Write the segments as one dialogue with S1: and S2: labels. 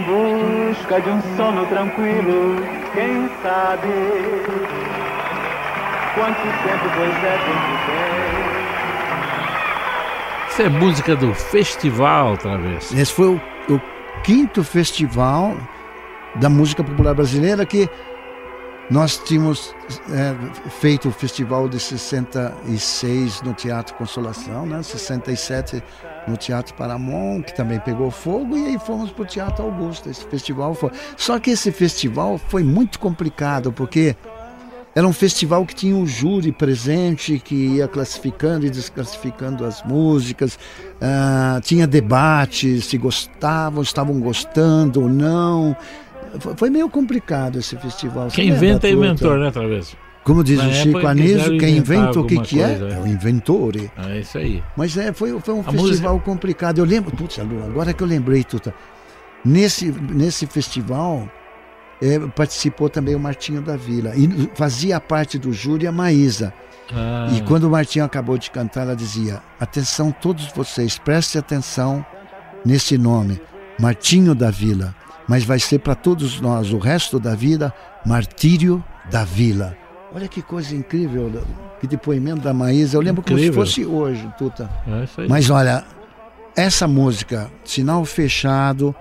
S1: Busca de um sono tranquilo, quem sabe quanto tempo pois é tempo tem.
S2: Isso é música do festival, vez.
S3: Esse foi o, o quinto festival da música popular brasileira que nós tínhamos é, feito o festival de 66 no Teatro Consolação, né? 67 no Teatro Paramount, que também pegou fogo, e aí fomos para o Teatro Augusto. Esse festival foi. Só que esse festival foi muito complicado, porque era um festival que tinha um júri presente, que ia classificando e desclassificando as músicas, uh, tinha debate se gostavam, estavam gostando ou não. Foi meio complicado esse festival.
S2: Quem inventa é inventor, né, Travesso?
S3: Como diz Na o Chico Anísio, quem inventa o que, que é, é o inventor.
S2: É isso aí.
S3: Mas é, foi, foi um A festival música... complicado. Eu lembro, putz, agora que eu lembrei, Tuta, nesse, nesse festival é, participou também o Martinho da Vila. E fazia parte do júri a Maísa. Ah. E quando o Martinho acabou de cantar, ela dizia: Atenção, todos vocês, prestem atenção nesse nome, Martinho da Vila mas vai ser para todos nós o resto da vida martírio da vila. Olha que coisa incrível, que depoimento da Maísa. Eu lembro incrível. como se fosse hoje, Tuta. É mas olha, essa música, Sinal Fechado,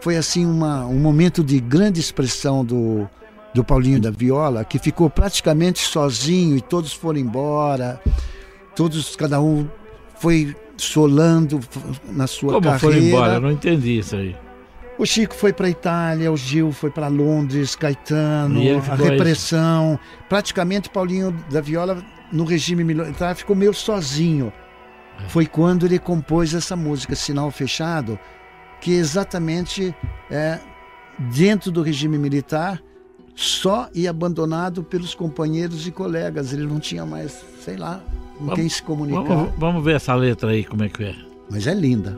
S3: foi assim uma, um momento de grande expressão do, do Paulinho da Viola, que ficou praticamente sozinho e todos foram embora. Todos, cada um foi solando na sua
S2: Como
S3: carreira.
S2: Como foi embora? Eu não entendi isso aí.
S3: O Chico foi para Itália, o Gil foi para Londres, Caetano, a repressão. Praticamente Paulinho da Viola, no regime militar, ficou meio sozinho. É. Foi quando ele compôs essa música, Sinal Fechado, que exatamente é dentro do regime militar, só e abandonado pelos companheiros e colegas. Ele não tinha mais, sei lá, com vamos, quem se comunicar.
S2: Vamos, vamos ver essa letra aí, como é que é.
S3: Mas é linda.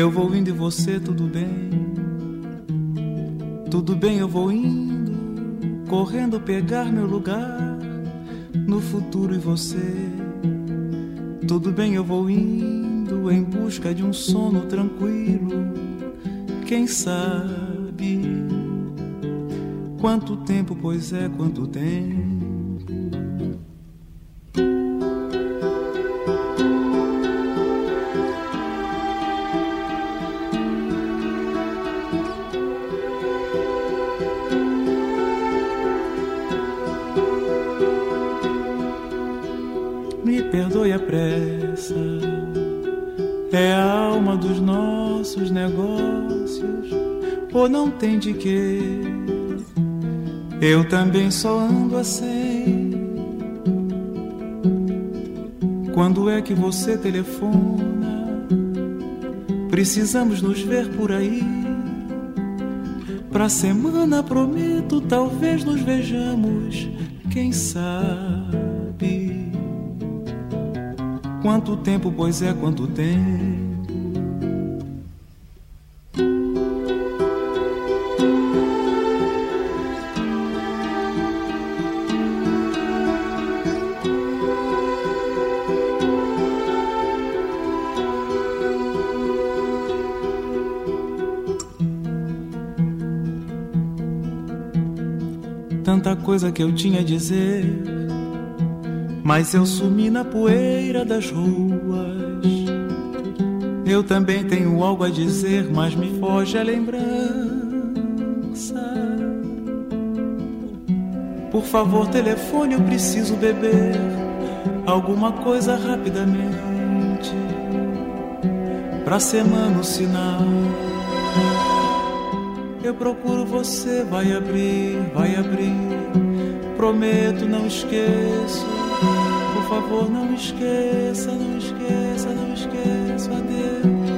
S1: Eu vou indo e você, tudo bem? Tudo bem, eu vou indo, correndo pegar meu lugar no futuro e você. Tudo bem, eu vou indo em busca de um sono tranquilo. Quem sabe quanto tempo, pois é, quanto tempo perdoe a pressa. É a alma dos nossos negócios, ou não tem de quê? Eu também só ando assim. Quando é que você telefona? Precisamos nos ver por aí. Pra semana prometo, talvez nos vejamos, quem sabe. Quanto tempo, pois é, quanto tempo. Tanta coisa que eu tinha a dizer mas eu sumi na poeira das ruas. Eu também tenho algo a dizer, mas me foge a lembrança. Por favor, telefone, eu preciso beber alguma coisa rapidamente. Pra semana o sinal. Eu procuro você, vai abrir, vai abrir. Prometo, não esqueço. Por favor, não esqueça, não esqueça, não esqueça. Adeus.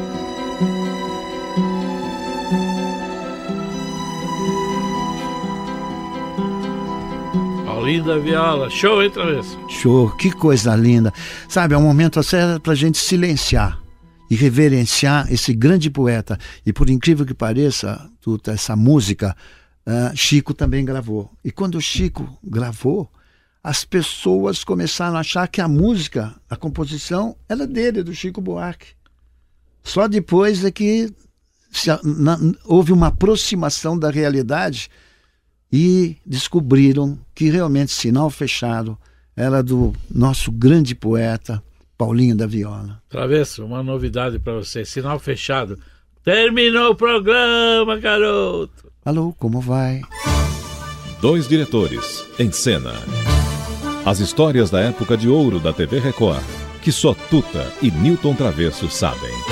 S2: Paulinho da Viola, show, hein, Travessa?
S3: Show, que coisa linda. Sabe, é um momento certo para a gente silenciar e reverenciar esse grande poeta. E por incrível que pareça, tuta, essa música, uh, Chico também gravou. E quando o Chico gravou, as pessoas começaram a achar que a música, a composição, era dele, do Chico Buarque. Só depois é que se, na, houve uma aproximação da realidade e descobriram que realmente Sinal Fechado era do nosso grande poeta Paulinho da Viola.
S2: Travesso, uma novidade para você: Sinal Fechado. Terminou o programa, garoto.
S3: Alô, como vai?
S4: Dois diretores em cena. As histórias da época de ouro da TV Record, que só Tuta e Newton Travesso sabem.